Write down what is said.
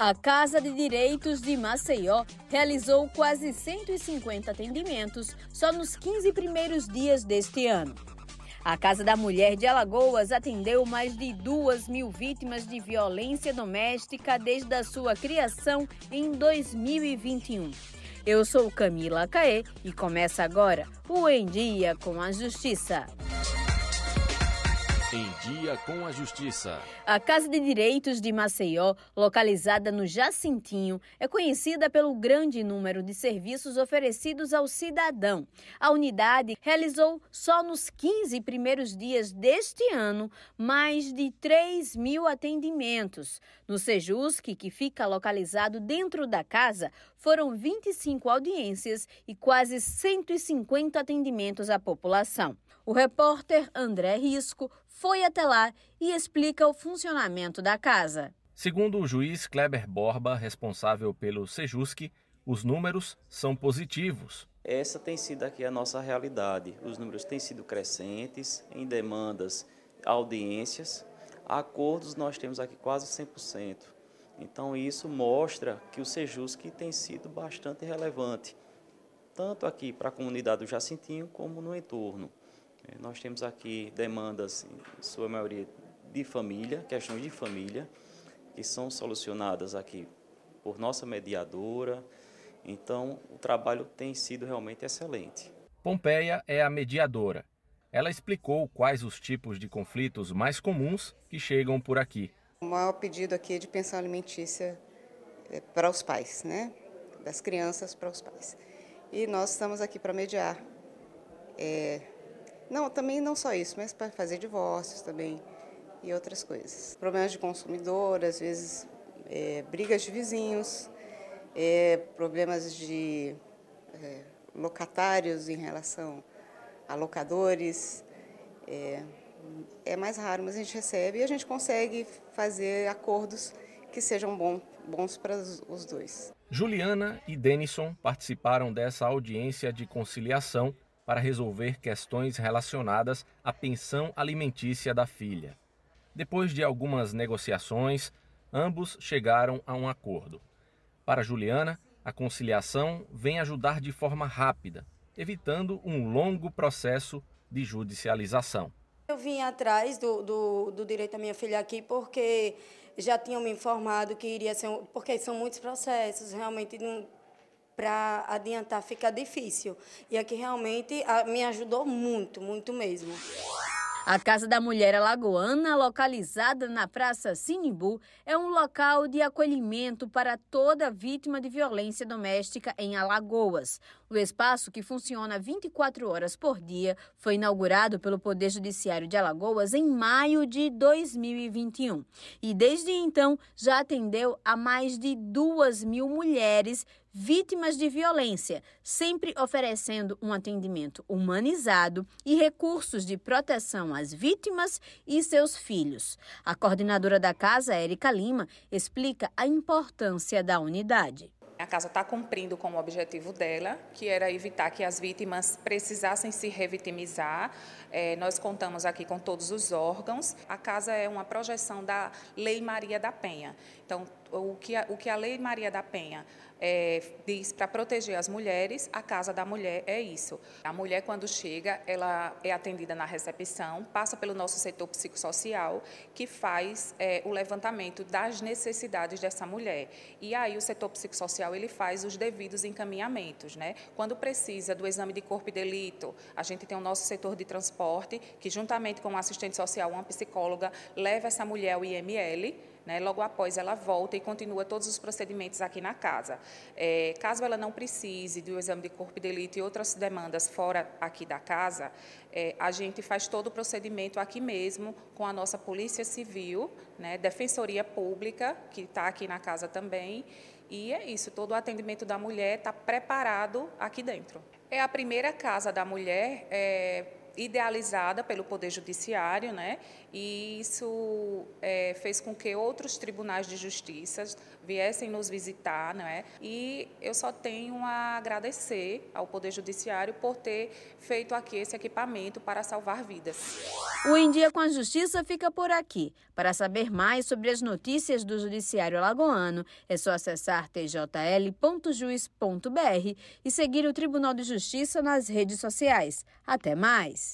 A Casa de Direitos de Maceió realizou quase 150 atendimentos só nos 15 primeiros dias deste ano. A Casa da Mulher de Alagoas atendeu mais de duas mil vítimas de violência doméstica desde a sua criação em 2021. Eu sou Camila Caê e começa agora o Em Dia com a Justiça. Em Dia com a Justiça. A Casa de Direitos de Maceió, localizada no Jacintinho, é conhecida pelo grande número de serviços oferecidos ao cidadão. A unidade realizou, só nos 15 primeiros dias deste ano, mais de 3 mil atendimentos. No Sejusc, que fica localizado dentro da casa, foram 25 audiências e quase 150 atendimentos à população. O repórter André Risco foi até lá e explica o funcionamento da casa. Segundo o juiz Kleber Borba, responsável pelo Sejusc, os números são positivos. Essa tem sido aqui a nossa realidade. Os números têm sido crescentes em demandas, audiências. Acordos nós temos aqui quase 100%. Então isso mostra que o Sejusc tem sido bastante relevante, tanto aqui para a comunidade do Jacintinho como no entorno. É, nós temos aqui demandas, em sua maioria, de família, questões de família, que são solucionadas aqui por nossa mediadora. Então, o trabalho tem sido realmente excelente. Pompeia é a mediadora. Ela explicou quais os tipos de conflitos mais comuns que chegam por aqui. O maior pedido aqui é de pensão alimentícia é, para os pais, né? Das crianças para os pais. E nós estamos aqui para mediar. É, não, também não só isso, mas para fazer divórcios também e outras coisas. Problemas de consumidor, às vezes é, brigas de vizinhos, é, problemas de é, locatários em relação a locadores. É, é mais raro, mas a gente recebe e a gente consegue fazer acordos que sejam bom, bons para os dois. Juliana e Denison participaram dessa audiência de conciliação para resolver questões relacionadas à pensão alimentícia da filha. Depois de algumas negociações, ambos chegaram a um acordo. Para Juliana, a conciliação vem ajudar de forma rápida, evitando um longo processo de judicialização. Eu vim atrás do, do, do, direito da minha filha aqui porque já tinham me informado que iria ser, porque são muitos processos, realmente não, para adiantar fica difícil. E aqui realmente me ajudou muito, muito mesmo. A Casa da Mulher Alagoana, localizada na Praça Sinimbu, é um local de acolhimento para toda vítima de violência doméstica em Alagoas. O espaço, que funciona 24 horas por dia, foi inaugurado pelo Poder Judiciário de Alagoas em maio de 2021. E desde então já atendeu a mais de duas mil mulheres vítimas de violência, sempre oferecendo um atendimento humanizado e recursos de proteção às vítimas e seus filhos. A coordenadora da casa, Érica Lima, explica a importância da unidade. A casa está cumprindo com o objetivo dela, que era evitar que as vítimas precisassem se revitimizar. É, nós contamos aqui com todos os órgãos. A casa é uma projeção da Lei Maria da Penha. Então, o que a, o que a Lei Maria da Penha é, diz para proteger as mulheres, a Casa da Mulher é isso. A mulher, quando chega, ela é atendida na recepção, passa pelo nosso setor psicossocial, que faz é, o levantamento das necessidades dessa mulher. E aí o setor psicossocial ele faz os devidos encaminhamentos. Né? Quando precisa do exame de corpo e delito, a gente tem o nosso setor de transporte, que juntamente com um assistente social, uma psicóloga, leva essa mulher ao IML, né? Logo após ela volta e continua todos os procedimentos aqui na casa. É, caso ela não precise do exame de corpo de delito e outras demandas fora aqui da casa, é, a gente faz todo o procedimento aqui mesmo com a nossa Polícia Civil, né? Defensoria Pública, que está aqui na casa também. E é isso, todo o atendimento da mulher está preparado aqui dentro. É a primeira casa da mulher é, idealizada pelo Poder Judiciário, né? e isso é, fez com que outros tribunais de justiça viessem nos visitar, não é? E eu só tenho a agradecer ao Poder Judiciário por ter feito aqui esse equipamento para salvar vidas. O Em Dia com a Justiça fica por aqui. Para saber mais sobre as notícias do Judiciário Alagoano, é só acessar tjl.juiz.br e seguir o Tribunal de Justiça nas redes sociais. Até mais!